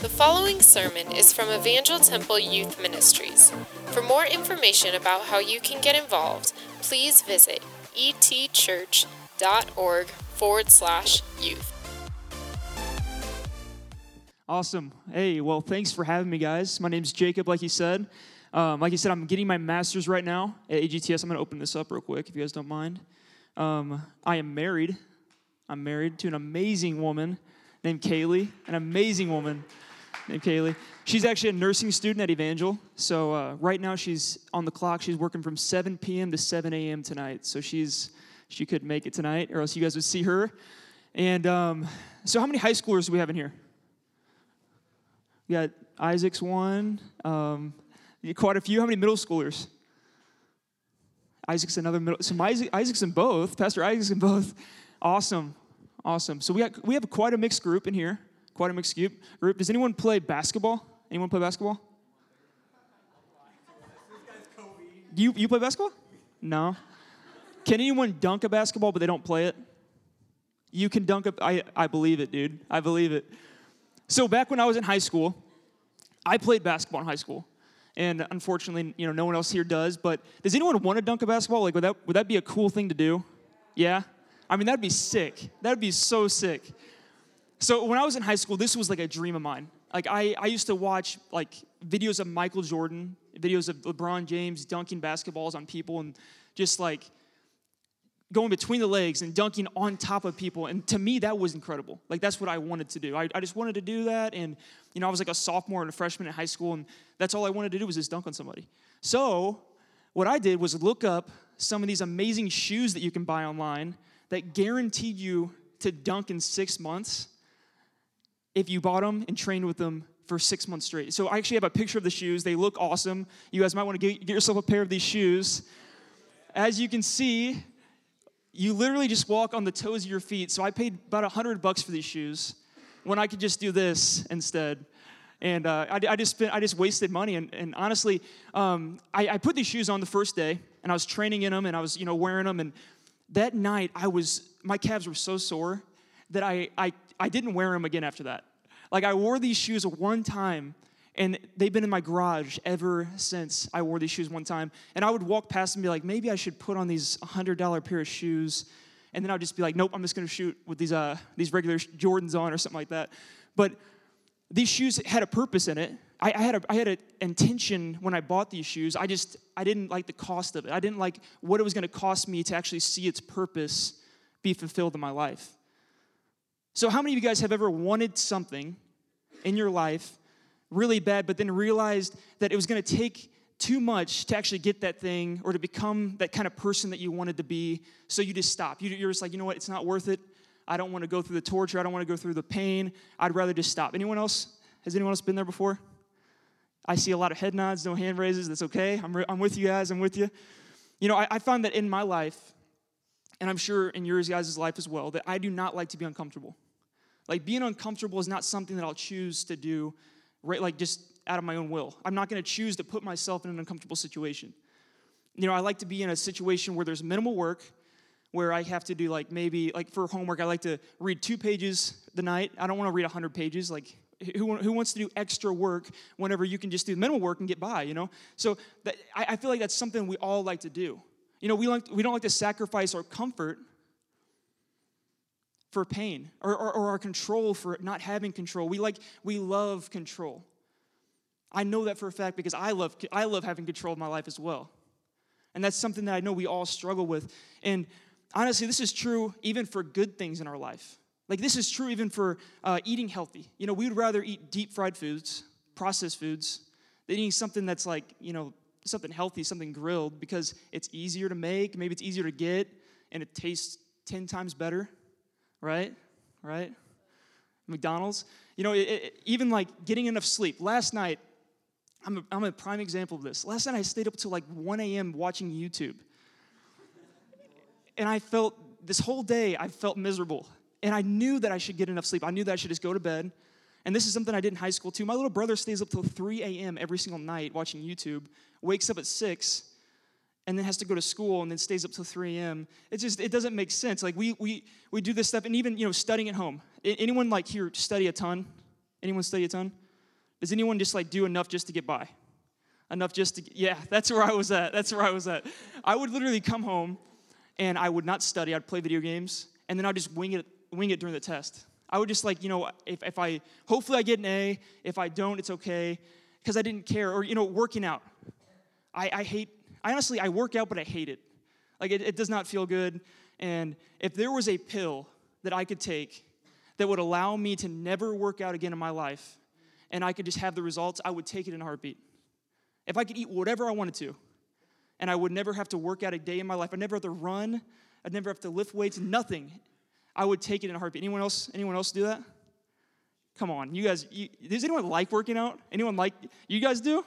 The following sermon is from Evangel Temple Youth Ministries. For more information about how you can get involved, please visit etchurch.org forward slash youth. Awesome. Hey, well, thanks for having me, guys. My name's Jacob, like you said. Um, like you said, I'm getting my master's right now at AGTS. I'm going to open this up real quick, if you guys don't mind. Um, I am married. I'm married to an amazing woman named Kaylee, an amazing woman named Kaylee. She's actually a nursing student at Evangel. So uh, right now she's on the clock. She's working from 7 p.m. to 7 a.m. tonight. So she's she could make it tonight, or else you guys would see her. And um, so, how many high schoolers do we have in here? We got Isaac's one. Um, quite a few. How many middle schoolers? Isaac's another middle. So Isaac, Isaac's in both. Pastor Isaac's in both. Awesome, awesome. So we got we have quite a mixed group in here quite a mixed group. Does anyone play basketball? Anyone play basketball? You, you play basketball? No. Can anyone dunk a basketball but they don't play it? You can dunk. I, I believe it, dude. I believe it. So back when I was in high school, I played basketball in high school. And unfortunately, you know, no one else here does. But does anyone want to dunk a basketball? Like, would that, would that be a cool thing to do? Yeah? I mean, that'd be sick. That'd be so sick. So when I was in high school, this was like a dream of mine. Like I, I used to watch like videos of Michael Jordan, videos of LeBron James dunking basketballs on people and just like going between the legs and dunking on top of people. And to me, that was incredible. Like that's what I wanted to do. I, I just wanted to do that. And you know, I was like a sophomore and a freshman in high school, and that's all I wanted to do was just dunk on somebody. So what I did was look up some of these amazing shoes that you can buy online that guaranteed you to dunk in six months if you bought them and trained with them for six months straight. So I actually have a picture of the shoes. They look awesome. You guys might want to get, get yourself a pair of these shoes. As you can see, you literally just walk on the toes of your feet. So I paid about a hundred bucks for these shoes when I could just do this instead. And uh, I, I, just spent, I just wasted money. And, and honestly, um, I, I put these shoes on the first day, and I was training in them, and I was you know wearing them. And that night, I was my calves were so sore that I, I, I didn't wear them again after that. Like I wore these shoes one time and they've been in my garage ever since I wore these shoes one time. And I would walk past and be like, maybe I should put on these $100 pair of shoes. And then I'd just be like, nope, I'm just gonna shoot with these, uh, these regular Jordans on or something like that. But these shoes had a purpose in it. I, I had a, I had an intention when I bought these shoes. I just, I didn't like the cost of it. I didn't like what it was gonna cost me to actually see its purpose be fulfilled in my life. So, how many of you guys have ever wanted something in your life really bad, but then realized that it was going to take too much to actually get that thing or to become that kind of person that you wanted to be? So you just stop. You're just like, you know what? It's not worth it. I don't want to go through the torture. I don't want to go through the pain. I'd rather just stop. Anyone else? Has anyone else been there before? I see a lot of head nods, no hand raises. That's okay. I'm, re- I'm with you guys. I'm with you. You know, I, I found that in my life, and I'm sure in yours guys' life as well, that I do not like to be uncomfortable. Like being uncomfortable is not something that I'll choose to do, right? Like just out of my own will. I'm not going to choose to put myself in an uncomfortable situation. You know, I like to be in a situation where there's minimal work, where I have to do like maybe like for homework, I like to read two pages the night. I don't want to read 100 pages. Like who, who wants to do extra work whenever you can just do minimal work and get by, you know? So that, I, I feel like that's something we all like to do. You know, we, like, we don't like to sacrifice our comfort for pain or, or, or, our control for not having control. We like we love control. I know that for a fact because I love I love having control of my life as well. And that's something that I know we all struggle with. And honestly, this is true even for good things in our life. Like this is true even for uh, eating healthy. You know, we would rather eat deep fried foods, processed foods, than eating something that's like, you know, something healthy, something grilled, because it's easier to make, maybe it's easier to get, and it tastes 10 times better right? Right? McDonald's. You know, it, it, even like getting enough sleep. Last night, I'm a, I'm a prime example of this. Last night, I stayed up till like 1 a.m. watching YouTube. And I felt, this whole day, I felt miserable. And I knew that I should get enough sleep. I knew that I should just go to bed. And this is something I did in high school too. My little brother stays up till 3 a.m. every single night watching YouTube, wakes up at 6, and then has to go to school and then stays up till 3 a.m. It just it doesn't make sense. Like we we we do this stuff and even you know studying at home. Anyone like here study a ton? Anyone study a ton? Does anyone just like do enough just to get by? Enough just to, yeah, that's where I was at. That's where I was at. I would literally come home and I would not study. I'd play video games and then I'd just wing it, wing it during the test. I would just like, you know, if, if I, hopefully I get an A. If I don't, it's okay because I didn't care. Or, you know, working out. I, I hate, I honestly, I work out, but I hate it. Like, it, it does not feel good. And if there was a pill that I could take that would allow me to never work out again in my life and I could just have the results, I would take it in a heartbeat. If I could eat whatever I wanted to and I would never have to work out a day in my life, I'd never have to run, I'd never have to lift weights, nothing. I would take it in a heartbeat. Anyone else? Anyone else do that? Come on, you guys. You, does anyone like working out? Anyone like? You guys do?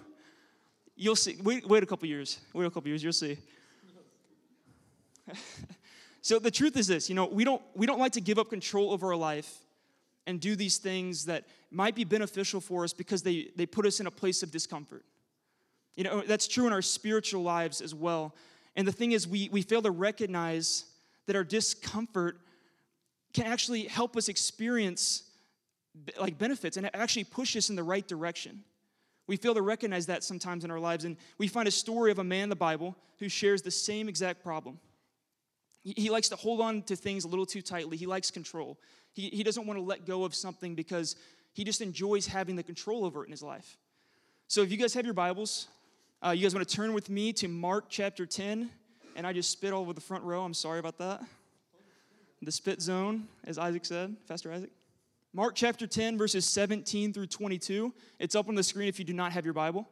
You'll see. Wait, wait a couple years. Wait a couple years. You'll see. so the truth is this. You know, we don't we don't like to give up control over our life and do these things that might be beneficial for us because they they put us in a place of discomfort. You know, that's true in our spiritual lives as well. And the thing is, we, we fail to recognize that our discomfort can actually help us experience like benefits and actually push us in the right direction. We fail to recognize that sometimes in our lives, and we find a story of a man in the Bible who shares the same exact problem. He likes to hold on to things a little too tightly. He likes control. He, he doesn't want to let go of something because he just enjoys having the control over it in his life. So, if you guys have your Bibles, uh, you guys want to turn with me to Mark chapter 10, and I just spit all over the front row. I'm sorry about that. The spit zone, as Isaac said, Pastor Isaac. Mark chapter 10, verses 17 through 22. It's up on the screen if you do not have your Bible.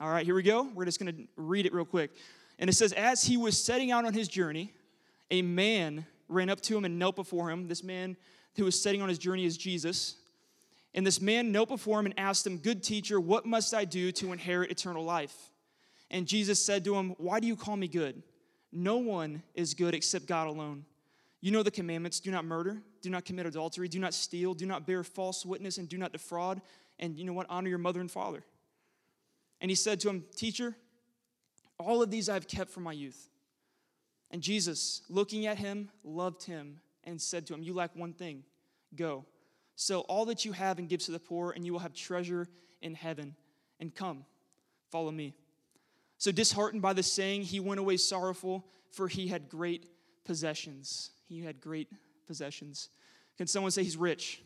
All right, here we go. We're just going to read it real quick. And it says, As he was setting out on his journey, a man ran up to him and knelt before him. This man who was setting on his journey is Jesus. And this man knelt before him and asked him, Good teacher, what must I do to inherit eternal life? And Jesus said to him, Why do you call me good? No one is good except God alone. You know the commandments do not murder, do not commit adultery, do not steal, do not bear false witness, and do not defraud. And you know what? Honor your mother and father. And he said to him, Teacher, all of these I have kept from my youth. And Jesus, looking at him, loved him and said to him, You lack one thing. Go Sell all that you have and give to the poor, and you will have treasure in heaven. And come, follow me. So, disheartened by the saying, he went away sorrowful, for he had great possessions. He had great possessions. Can someone say he's rich?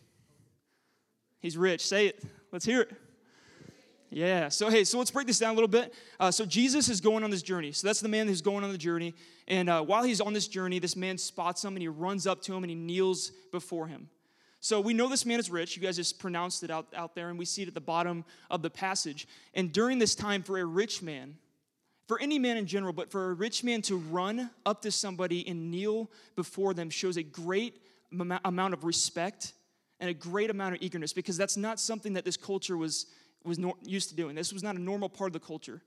He's rich. Say it. Let's hear it. Yeah. So, hey, so let's break this down a little bit. Uh, so, Jesus is going on this journey. So, that's the man who's going on the journey. And uh, while he's on this journey, this man spots him and he runs up to him and he kneels before him. So we know this man is rich. You guys just pronounced it out, out there, and we see it at the bottom of the passage. And during this time, for a rich man, for any man in general, but for a rich man to run up to somebody and kneel before them shows a great amount of respect and a great amount of eagerness because that's not something that this culture was, was used to doing. This was not a normal part of the culture.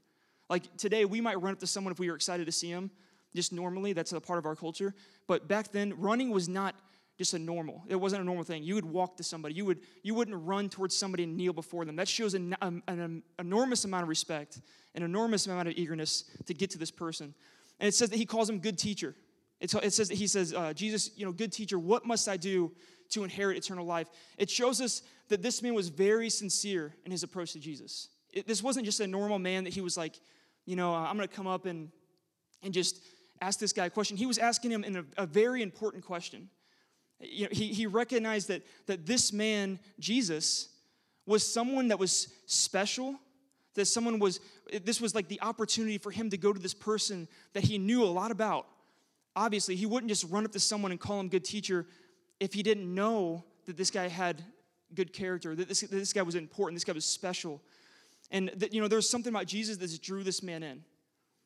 Like today, we might run up to someone if we were excited to see them, just normally, that's a part of our culture. But back then, running was not just a normal. It wasn't a normal thing. You would walk to somebody. You would you wouldn't run towards somebody and kneel before them. That shows an, an, an enormous amount of respect, an enormous amount of eagerness to get to this person. And it says that he calls him good teacher. It says that he says, uh, Jesus, you know, good teacher, what must I do to inherit eternal life? It shows us that this man was very sincere in his approach to Jesus. It, this wasn't just a normal man that he was like, you know, uh, I'm going to come up and and just ask this guy a question. He was asking him a, a very important question. You know, he, he recognized that, that this man, Jesus, was someone that was special, that someone was, this was like the opportunity for him to go to this person that he knew a lot about. Obviously, he wouldn't just run up to someone and call him good teacher if he didn't know that this guy had good character, that this, that this guy was important, this guy was special. And that, you know, there's something about Jesus that drew this man in.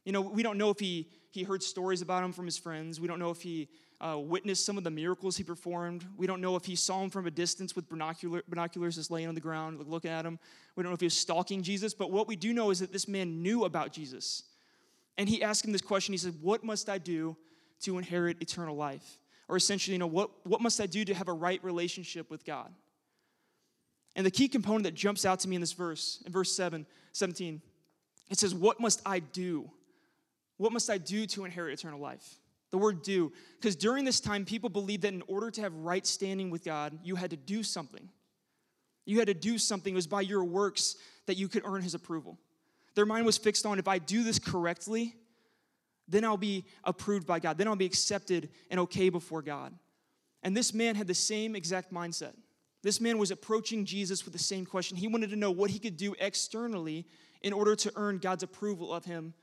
You know, we don't know if he, he heard stories about him from his friends. We don't know if he uh, witnessed some of the miracles he performed. We don't know if he saw him from a distance with binocular, binoculars just laying on the ground, looking at him. We don't know if he was stalking Jesus, but what we do know is that this man knew about Jesus. And he asked him this question. He said, What must I do to inherit eternal life? Or essentially, you know, what, what must I do to have a right relationship with God? And the key component that jumps out to me in this verse, in verse 7, 17, it says, What must I do? What must I do to inherit eternal life? The word do. Because during this time, people believed that in order to have right standing with God, you had to do something. You had to do something. It was by your works that you could earn his approval. Their mind was fixed on if I do this correctly, then I'll be approved by God. Then I'll be accepted and okay before God. And this man had the same exact mindset. This man was approaching Jesus with the same question. He wanted to know what he could do externally in order to earn God's approval of him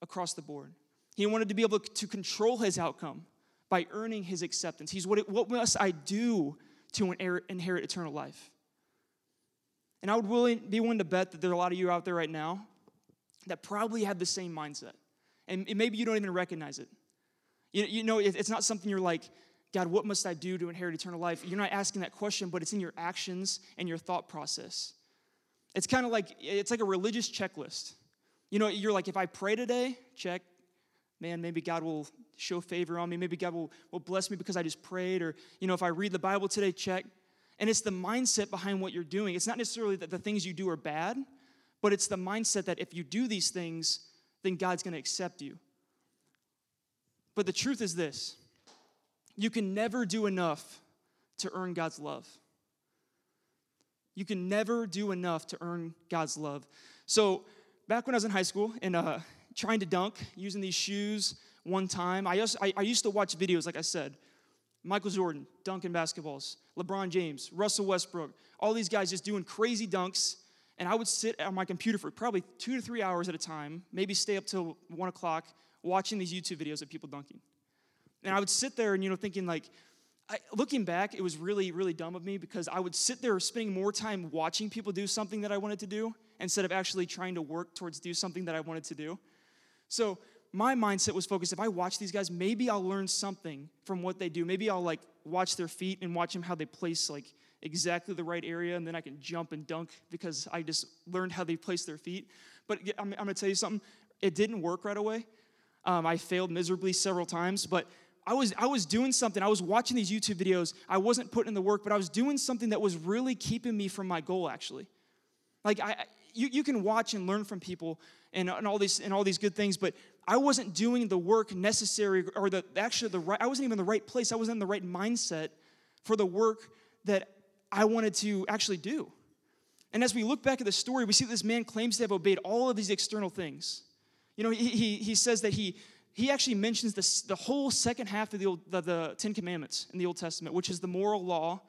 across the board. He wanted to be able to control his outcome by earning his acceptance. He's what, what must I do to inherit eternal life? And I would willing, be willing to bet that there are a lot of you out there right now that probably have the same mindset. And maybe you don't even recognize it. You, you know, it's not something you're like, God, what must I do to inherit eternal life? You're not asking that question, but it's in your actions and your thought process. It's kind of like it's like a religious checklist. You know, you're like, if I pray today, check. Man, maybe God will show favor on me. Maybe God will, will bless me because I just prayed. Or, you know, if I read the Bible today, check. And it's the mindset behind what you're doing. It's not necessarily that the things you do are bad, but it's the mindset that if you do these things, then God's going to accept you. But the truth is this you can never do enough to earn God's love. You can never do enough to earn God's love. So, back when I was in high school and uh, trying to dunk using these shoes one time, I, I, I used to watch videos, like I said. Michael Jordan, dunking basketballs, LeBron James, Russell Westbrook, all these guys just doing crazy dunks. And I would sit on my computer for probably two to three hours at a time, maybe stay up till one o'clock watching these YouTube videos of people dunking. And I would sit there and, you know, thinking like, I, looking back, it was really, really dumb of me because I would sit there spending more time watching people do something that I wanted to do instead of actually trying to work towards do something that I wanted to do. So my mindset was focused if I watch these guys, maybe I'll learn something from what they do. Maybe I'll like watch their feet and watch them how they place like exactly the right area, and then I can jump and dunk because I just learned how they place their feet. But I'm, I'm gonna tell you something, it didn't work right away. Um, I failed miserably several times, but I was, I was doing something. I was watching these YouTube videos. I wasn't putting in the work, but I was doing something that was really keeping me from my goal, actually. Like, I, you, you can watch and learn from people and, and, all these, and all these good things, but I wasn't doing the work necessary, or the actually the right, I wasn't even in the right place. I wasn't in the right mindset for the work that I wanted to actually do. And as we look back at the story, we see this man claims to have obeyed all of these external things. You know, he, he, he says that he, he actually mentions this, the whole second half of the, Old, the, the Ten Commandments in the Old Testament, which is the moral law.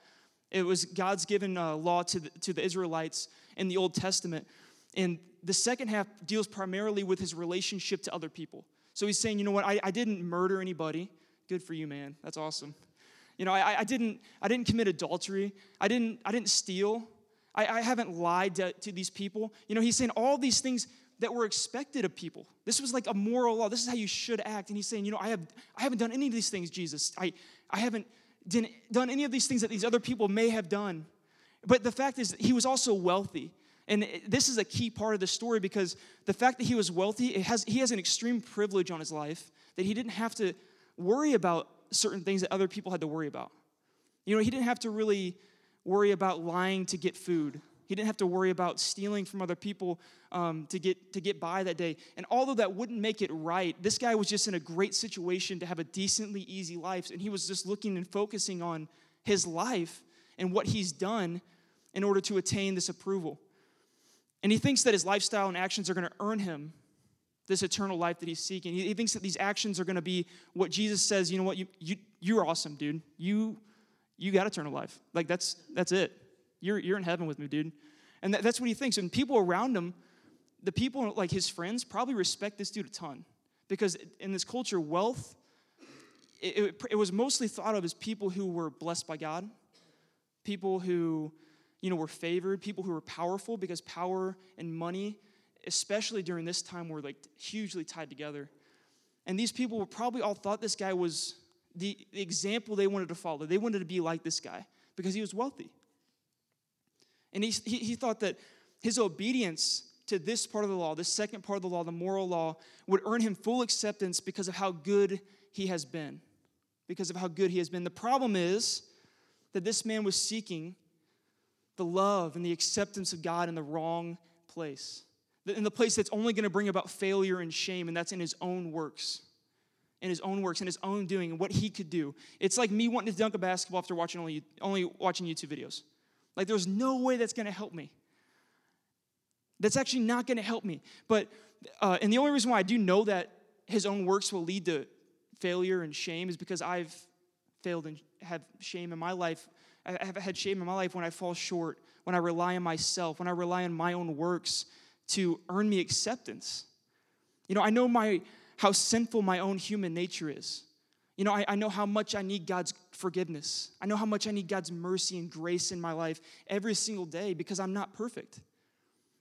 It was God's given uh, law to the, to the Israelites in the Old Testament. And the second half deals primarily with his relationship to other people. So he's saying, you know what, I, I didn't murder anybody. Good for you, man. That's awesome. You know, I, I, didn't, I didn't commit adultery. I didn't, I didn't steal. I, I haven't lied to, to these people. You know, he's saying all these things that were expected of people. This was like a moral law. This is how you should act. And he's saying, you know, I, have, I haven't done any of these things, Jesus. I, I haven't done any of these things that these other people may have done. But the fact is, he was also wealthy. And this is a key part of the story because the fact that he was wealthy, has, he has an extreme privilege on his life that he didn't have to worry about certain things that other people had to worry about. You know, he didn't have to really worry about lying to get food. He didn't have to worry about stealing from other people um, to, get, to get by that day. And although that wouldn't make it right, this guy was just in a great situation to have a decently easy life. And he was just looking and focusing on his life and what he's done in order to attain this approval. And he thinks that his lifestyle and actions are going to earn him this eternal life that he's seeking. He, thinks that these actions are going to be what Jesus says, you know what, you, you, you're awesome, dude. You, you got eternal life. Like, that's, that's it. You're, you're in heaven with me, dude. And that, that's what he thinks. And people around him, the people like his friends, probably respect this dude a ton. Because in this culture, wealth, it, it, it was mostly thought of as people who were blessed by God, people who, you know, were favored, people who were powerful, because power and money, especially during this time, were like hugely tied together. And these people were probably all thought this guy was the example they wanted to follow. They wanted to be like this guy because he was wealthy. And he, he, he thought that his obedience to this part of the law, this second part of the law, the moral law, would earn him full acceptance because of how good he has been. Because of how good he has been. The problem is that this man was seeking the love and the acceptance of God in the wrong place. In the place that's only going to bring about failure and shame, and that's in his own works. In his own works, in his own doing, and what he could do. It's like me wanting to dunk a basketball after watching only, only watching YouTube videos. Like, there's no way that's going to help me. That's actually not going to help me. But, uh, and the only reason why I do know that his own works will lead to failure and shame is because I've failed and have shame in my life. I have had shame in my life when I fall short, when I rely on myself, when I rely on my own works to earn me acceptance. You know, I know my how sinful my own human nature is. You know, I, I know how much I need God's forgiveness. I know how much I need God's mercy and grace in my life every single day because I'm not perfect.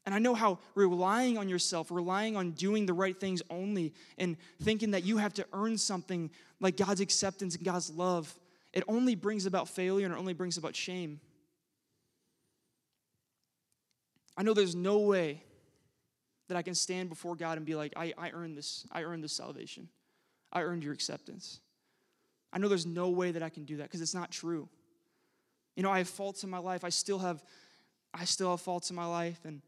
And I know how relying on yourself, relying on doing the right things only, and thinking that you have to earn something like God's acceptance and God's love, it only brings about failure and it only brings about shame. I know there's no way that I can stand before God and be like, I, I earned this. I earned this salvation. I earned your acceptance. I know there's no way that I can do that because it's not true. You know, I have faults in my life. I still have, I still have faults in my life, and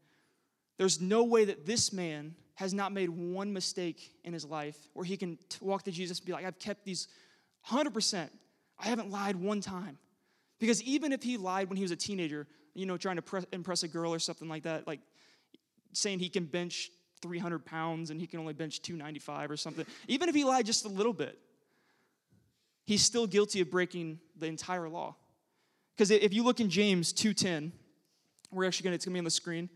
there's no way that this man has not made one mistake in his life where he can walk to Jesus and be like, I've kept these 100%. I haven't lied one time. Because even if he lied when he was a teenager, you know, trying to press, impress a girl or something like that, like saying he can bench 300 pounds and he can only bench 295 or something, even if he lied just a little bit, he's still guilty of breaking the entire law. Because if you look in James 2:10, we're actually going to, it's going to be on the screen.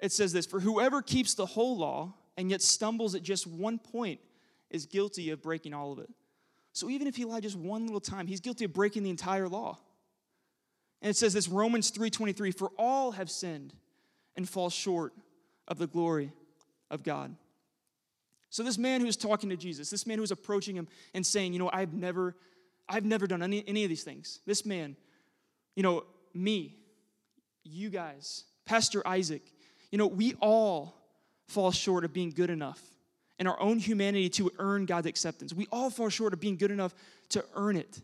It says this, for whoever keeps the whole law and yet stumbles at just one point is guilty of breaking all of it. So even if he lied just one little time, he's guilty of breaking the entire law. And it says this Romans 3:23 for all have sinned and fall short of the glory of God. So this man who's talking to Jesus, this man who's approaching him and saying, you know, I've never I've never done any, any of these things. This man, you know, me, you guys, Pastor Isaac, you know, we all fall short of being good enough in our own humanity to earn God's acceptance. We all fall short of being good enough to earn it.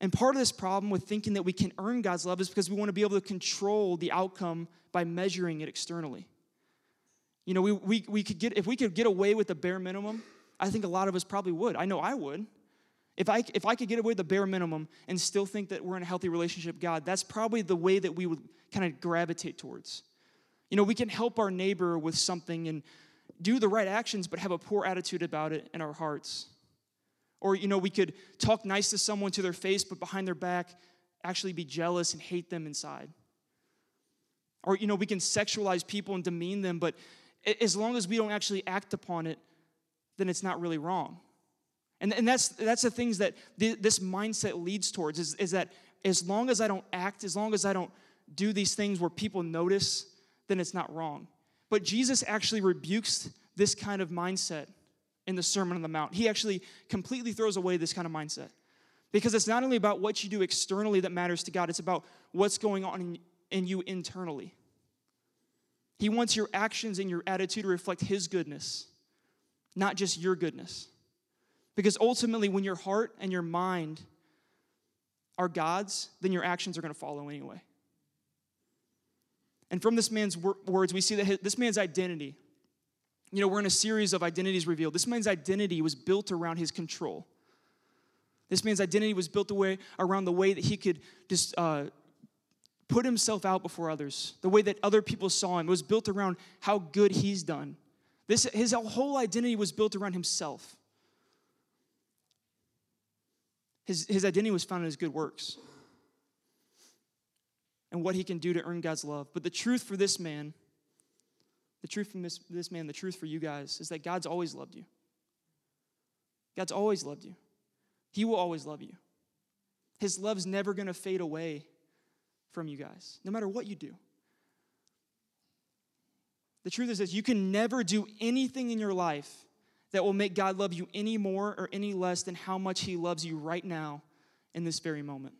And part of this problem with thinking that we can earn God's love is because we want to be able to control the outcome by measuring it externally. You know, we, we, we could get, if we could get away with the bare minimum, I think a lot of us probably would. I know I would. If I, if I could get away with the bare minimum and still think that we're in a healthy relationship God, that's probably the way that we would kind of gravitate towards. You know, we can help our neighbor with something and do the right actions, but have a poor attitude about it in our hearts. Or, you know, we could talk nice to someone to their face, but behind their back, actually be jealous and hate them inside. Or, you know, we can sexualize people and demean them, but as long as we don't actually act upon it, then it's not really wrong. And, and that's, that's the things that this mindset leads towards is, is that as long as I don't act, as long as I don't do these things where people notice, then it's not wrong. But Jesus actually rebukes this kind of mindset in the Sermon on the Mount. He actually completely throws away this kind of mindset. Because it's not only about what you do externally that matters to God, it's about what's going on in, you internally. He wants your actions and your attitude to reflect His goodness, not just your goodness. Because ultimately, when your heart and your mind are God's, then your actions are going to follow anyway. And from this man's words, we see that his, this man's identity, you know, we're in a series of identities revealed. This man's identity was built around his control. This man's identity was built away around the way that he could just uh, put himself out before others, the way that other people saw him. It was built around how good he's done. This, his whole identity was built around himself. His, his identity was found in his good works and what he can do to earn God's love. But the truth for this man, the truth for this, this man, the truth for you guys is that God's always loved you. God's always loved you. He will always love you. His love's never going to fade away from you guys, no matter what you do. The truth is this you can never do anything in your life that will make God love you any more or any less than how much He loves you right now in this very moment.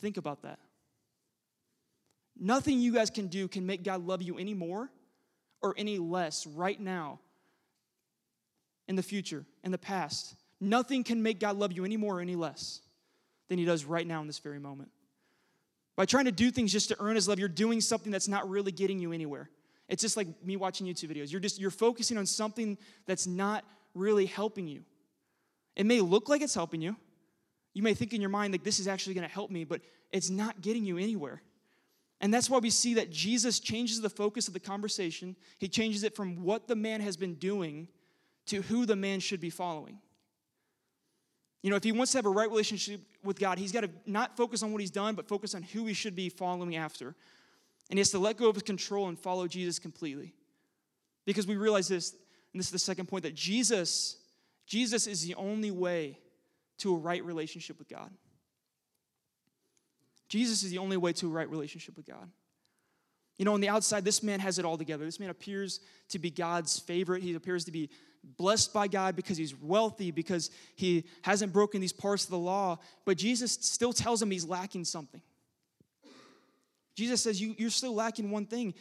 Think about that. Nothing you guys can do can make God love you any more or any less right now, in the future, in the past. Nothing can make God love you any more or any less than He does right now in this very moment. By trying to do things just to earn His love, you're doing something that's not really getting you anywhere. It's just like me watching YouTube videos. You're just you're focusing on something that's not really helping you. It may look like it's helping you. You may think in your mind, like, this is actually going to help me, but it's not getting you anywhere. And that's why we see that Jesus changes the focus of the conversation. He changes it from what the man has been doing to who the man should be following. You know, if he wants to have a right relationship with God, he's got to not focus on what he's done, but focus on who he should be following after. And he has to let go of his control and follow Jesus completely. Because we realize this, and this is the second point, that Jesus, Jesus is the only way to a right relationship with God. Jesus is the only way to a right relationship with God. You know, on the outside, this man has it all together. This man appears to be God's favorite. He appears to be blessed by God because he's wealthy, because he hasn't broken these parts of the law. But Jesus still tells him he's lacking something. Jesus says, you, You're still lacking one thing.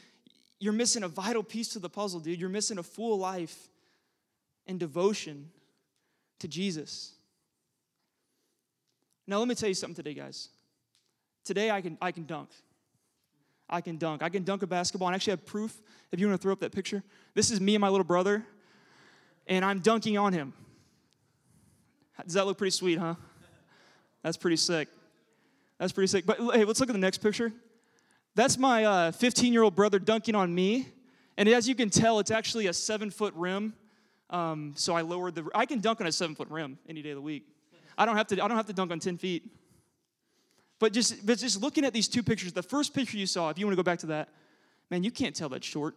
You're missing a vital piece to the puzzle, dude. You're missing a full life and devotion to Jesus. Now, let me tell you something today, guys. Today, I can, I can dunk. I can dunk. I can dunk a basketball. And actually, have proof. If you want to throw up that picture, this is me and my little brother, and I'm dunking on him. Does that look pretty sweet, huh? That's pretty sick. That's pretty sick. But hey, let's look at the next picture. That's my 15 uh, year old brother dunking on me. And as you can tell, it's actually a seven foot rim. Um, so I lowered the. I can dunk on a seven foot rim any day of the week. I don't have to. I don't have to dunk on 10 feet. But just, but just looking at these two pictures, the first picture you saw, if you want to go back to that, man, you can't tell that's short.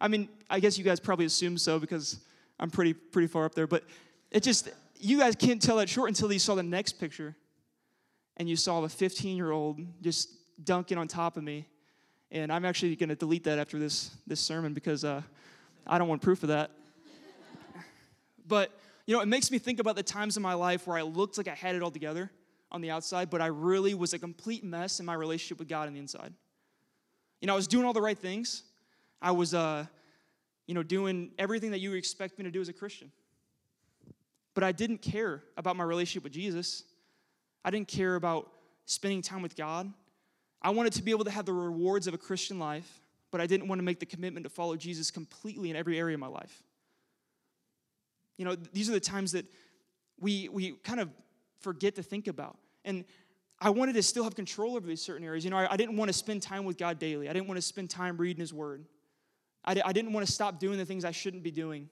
I mean, I guess you guys probably assume so because I'm pretty pretty far up there. But it just you guys can't tell that short until you saw the next picture, and you saw a 15 year old just dunking on top of me. And I'm actually going to delete that after this, this sermon because uh, I don't want proof of that. but, you know, it makes me think about the times in my life where I looked like I had it all together on the outside, but I really was a complete mess in my relationship with God on the inside. You know, I was doing all the right things. I was, uh, you know, doing everything that you would expect me to do as a Christian. But I didn't care about my relationship with Jesus. I didn't care about spending time with God. I wanted to be able to have the rewards of a Christian life, but I didn't want to make the commitment to follow Jesus completely in every area of my life. You know, these are the times that we, we kind of forget to think about. And I wanted to still have control over these certain areas. You know, I, I didn't want to spend time with God daily, I didn't want to spend time reading His Word. I, I didn't want to stop doing the things I shouldn't be doing.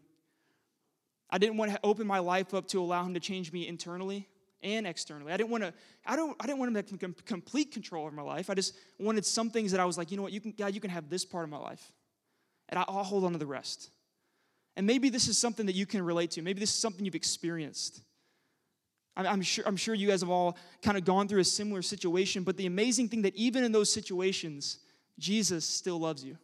I didn't want to open my life up to allow Him to change me internally and externally. I didn't want to, I don't, I didn't want him to make complete control over my life. I just wanted some things that I was like, you know what, you can, God, you can have this part of my life, and I'll hold on to the rest. And maybe this is something that you can relate to. Maybe this is something you've experienced. I'm sure, I'm sure you guys have all kind of gone through a similar situation, but the amazing thing that even in those situations, Jesus still loves you.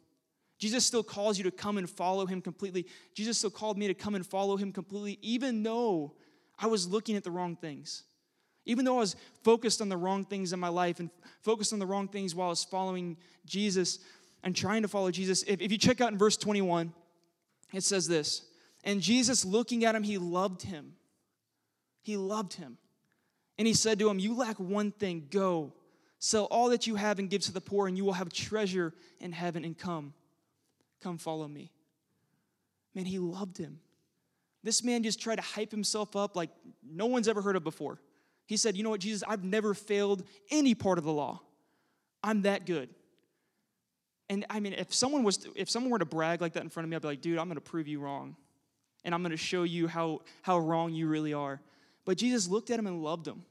Jesus still calls you to come and follow him completely. Jesus still called me to come and follow him completely, even though I was looking at the wrong things. Even though I was focused on the wrong things in my life and focused on the wrong things while I was following Jesus and trying to follow Jesus, if, if you check out in verse 21, it says this And Jesus, looking at him, he loved him. He loved him. And he said to him, You lack one thing. Go, sell all that you have and give to the poor, and you will have treasure in heaven. And come, come follow me. Man, he loved him. This man just tried to hype himself up like no one's ever heard of before. He said, You know what, Jesus, I've never failed any part of the law. I'm that good. And I mean, if someone was to, if someone were to brag like that in front of me, I'd be like, dude, I'm gonna prove you wrong. And I'm gonna show you how, how wrong you really are. But Jesus looked at him and loved him.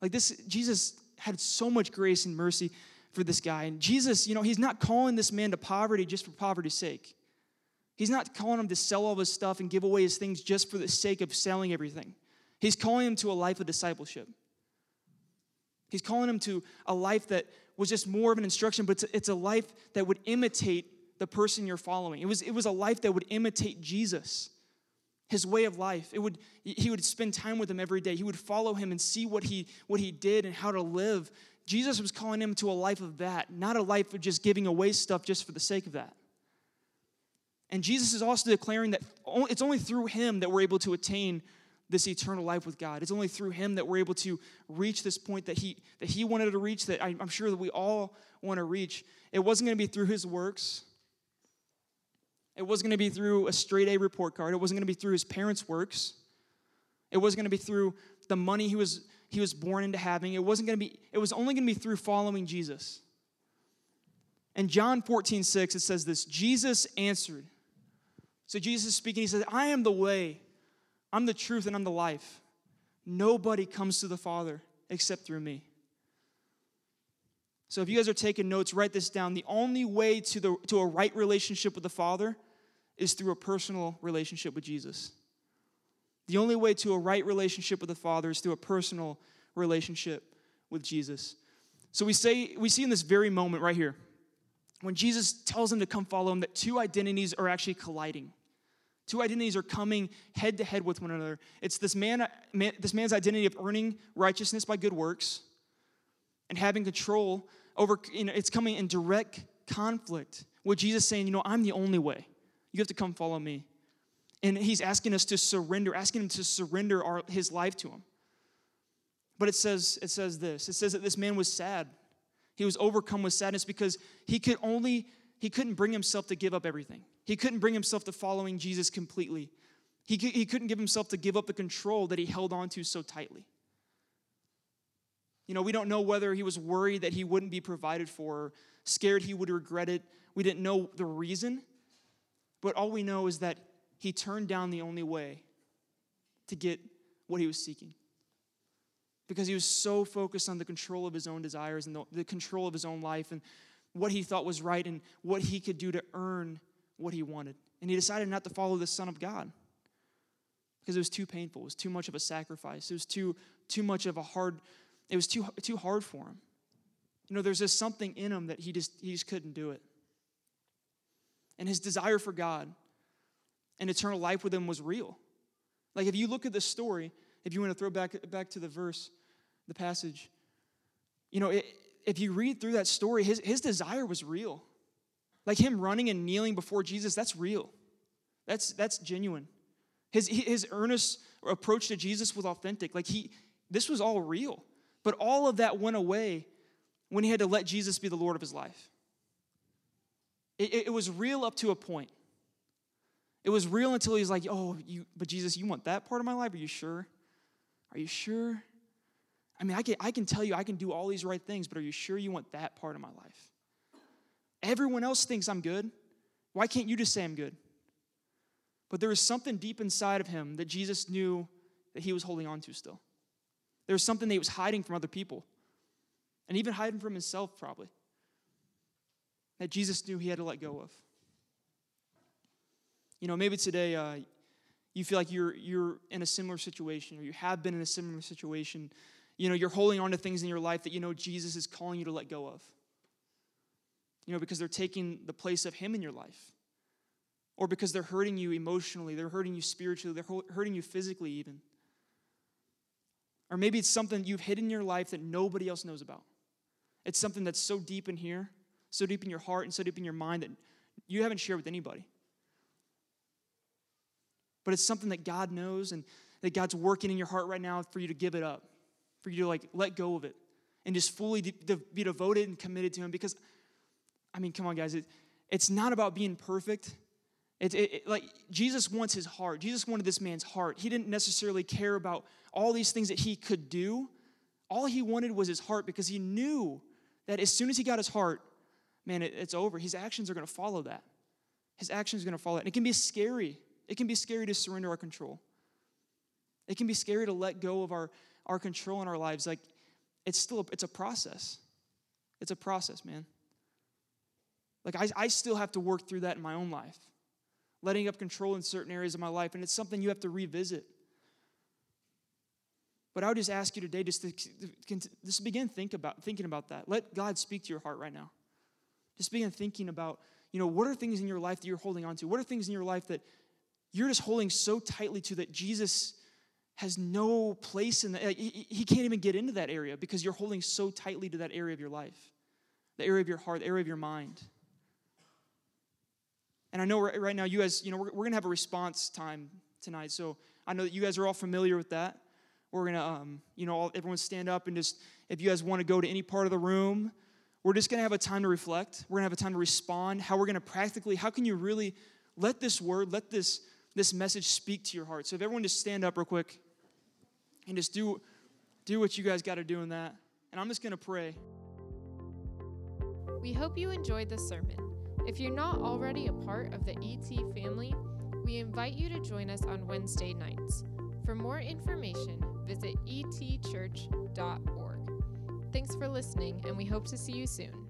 Like this, Jesus had so much grace and mercy for this guy. And Jesus, you know, he's not calling this man to poverty just for poverty's sake. He's not calling him to sell all his stuff and give away his things just for the sake of selling everything. He's calling him to a life of discipleship. He's calling him to a life that was just more of an instruction, but it's a life that would imitate the person you're following. It was, it was a life that would imitate Jesus, his way of life. It would, he would spend time with him every day. He would follow him and see what he, what he did and how to live. Jesus was calling him to a life of that, not a life of just giving away stuff just for the sake of that. And Jesus is also declaring that it's only through him that we're able to attain this eternal life with God. It's only through him that we're able to reach this point that he that he wanted to reach that I'm sure that we all want to reach. It wasn't going to be through his works. It wasn't going to be through a straight A report card. It wasn't going to be through his parents' works. It wasn't going to be through the money he was he was born into having. It wasn't going to be, it was only going to be through following Jesus. In John 14, 6, it says this Jesus answered. So Jesus is speaking, he says, I am the way, I'm the truth, and I'm the life. Nobody comes to the Father except through me. So if you guys are taking notes, write this down. The only way to, the, to a right relationship with the Father is through a personal relationship with Jesus. The only way to a right relationship with the Father is through a personal relationship with Jesus. So we say we see in this very moment right here, when Jesus tells them to come follow him, that two identities are actually colliding. Two identities are coming head to head with one another. It's this man, man, this man's identity of earning righteousness by good works and having control over, you know, it's coming in direct conflict with Jesus saying, you know, I'm the only way. You have to come follow me. And he's asking us to surrender, asking him to surrender our, his life to him. But it says, it says this. It says that this man was sad. He was overcome with sadness because he could only, he couldn't bring himself to give up everything. He couldn't bring himself to following Jesus completely. He, he couldn't give himself to give up the control that he held on to so tightly. You know, we don't know whether he was worried that he wouldn't be provided for, scared he would regret it. We didn't know the reason. But all we know is that he turned down the only way to get what he was seeking. Because he was so focused on the control of his own desires and the, the control of his own life and what he thought was right and what he could do to earn what he wanted. And he decided not to follow the Son of God because it was too painful. It was too much of a sacrifice. It was too, too much of a hard it was too, too hard for him. You know, there's just something in him that he just, he just couldn't do it. And his desire for God and eternal life with him was real. Like if you look at the story, if you want to throw back, back to the verse, the passage, you know, it, if you read through that story, his, his desire was real. Like him running and kneeling before Jesus, that's real. That's, that's genuine. His, his earnest approach to Jesus was authentic. Like he, this was all real. But all of that went away when he had to let Jesus be the Lord of his life. It, it, was real up to a point. It was real until he's like, oh, you, but Jesus, you want that part of my life? Are you sure? Are you sure? I mean, I can, I can tell you I can do all these right things, but are you sure you want that part of my life? Everyone else thinks I'm good. Why can't you just say I'm good? But there was something deep inside of him that Jesus knew that he was holding on to still. There was something that he was hiding from other people, and even hiding from himself, probably, that Jesus knew he had to let go of. You know, maybe today uh, you feel like you're, you're in a similar situation, or you have been in a similar situation. You know, you're holding on to things in your life that you know Jesus is calling you to let go of. You know, because they're taking the place of Him in your life. Or because they're hurting you emotionally, they're hurting you spiritually, they're hurting you physically, even. Or maybe it's something you've hidden in your life that nobody else knows about. It's something that's so deep in here, so deep in your heart, and so deep in your mind that you haven't shared with anybody. But it's something that God knows and that God's working in your heart right now for you to give it up, for you to like let go of it and just fully de- de- be devoted and committed to Him. Because, I mean, come on, guys, it, it's not about being perfect. It, it, it, like Jesus wants his heart. Jesus wanted this man's heart. He didn't necessarily care about all these things that he could do. All he wanted was his heart because he knew that as soon as he got his heart, man, it's over. His actions are going to follow that. His actions are going to follow that. And it can be scary. It can be scary to surrender our control. It can be scary to let go of our, our control in our lives. Like it's still a, it's a process. It's a process, man. Like I, I still have to work through that in my own life letting up control in certain areas of my life, and it's something you have to revisit. But I would just ask you today just to just begin think about, thinking about that. Let God speak to your heart right now. Just begin thinking about, you know, what are things in your life that you're holding on to? What are things in your life that you're just holding so tightly to that Jesus has no place in that? He, he can't even get into that area because you're holding so tightly to that area of your life, the area of your heart, the area of your mind. And I know right now you guys, you know, we're, we're going to have a response time tonight. So I know that you guys are all familiar with that. We're going to, um, you know, all, everyone stand up and just, if you guys want to go to any part of the room, we're just going to have a time to reflect. We're going to have a time to respond. How we're going to practically, how can you really let this word, let this, this message speak to your heart? So if everyone just stand up real quick and just do, do what you guys got to do in that. And I'm just going to pray. We hope you enjoyed this sermon. If you're not already a part of the ET family, we invite you to join us on Wednesday nights. For more information, visit etchurch.org. Thanks for listening, and we hope to see you soon.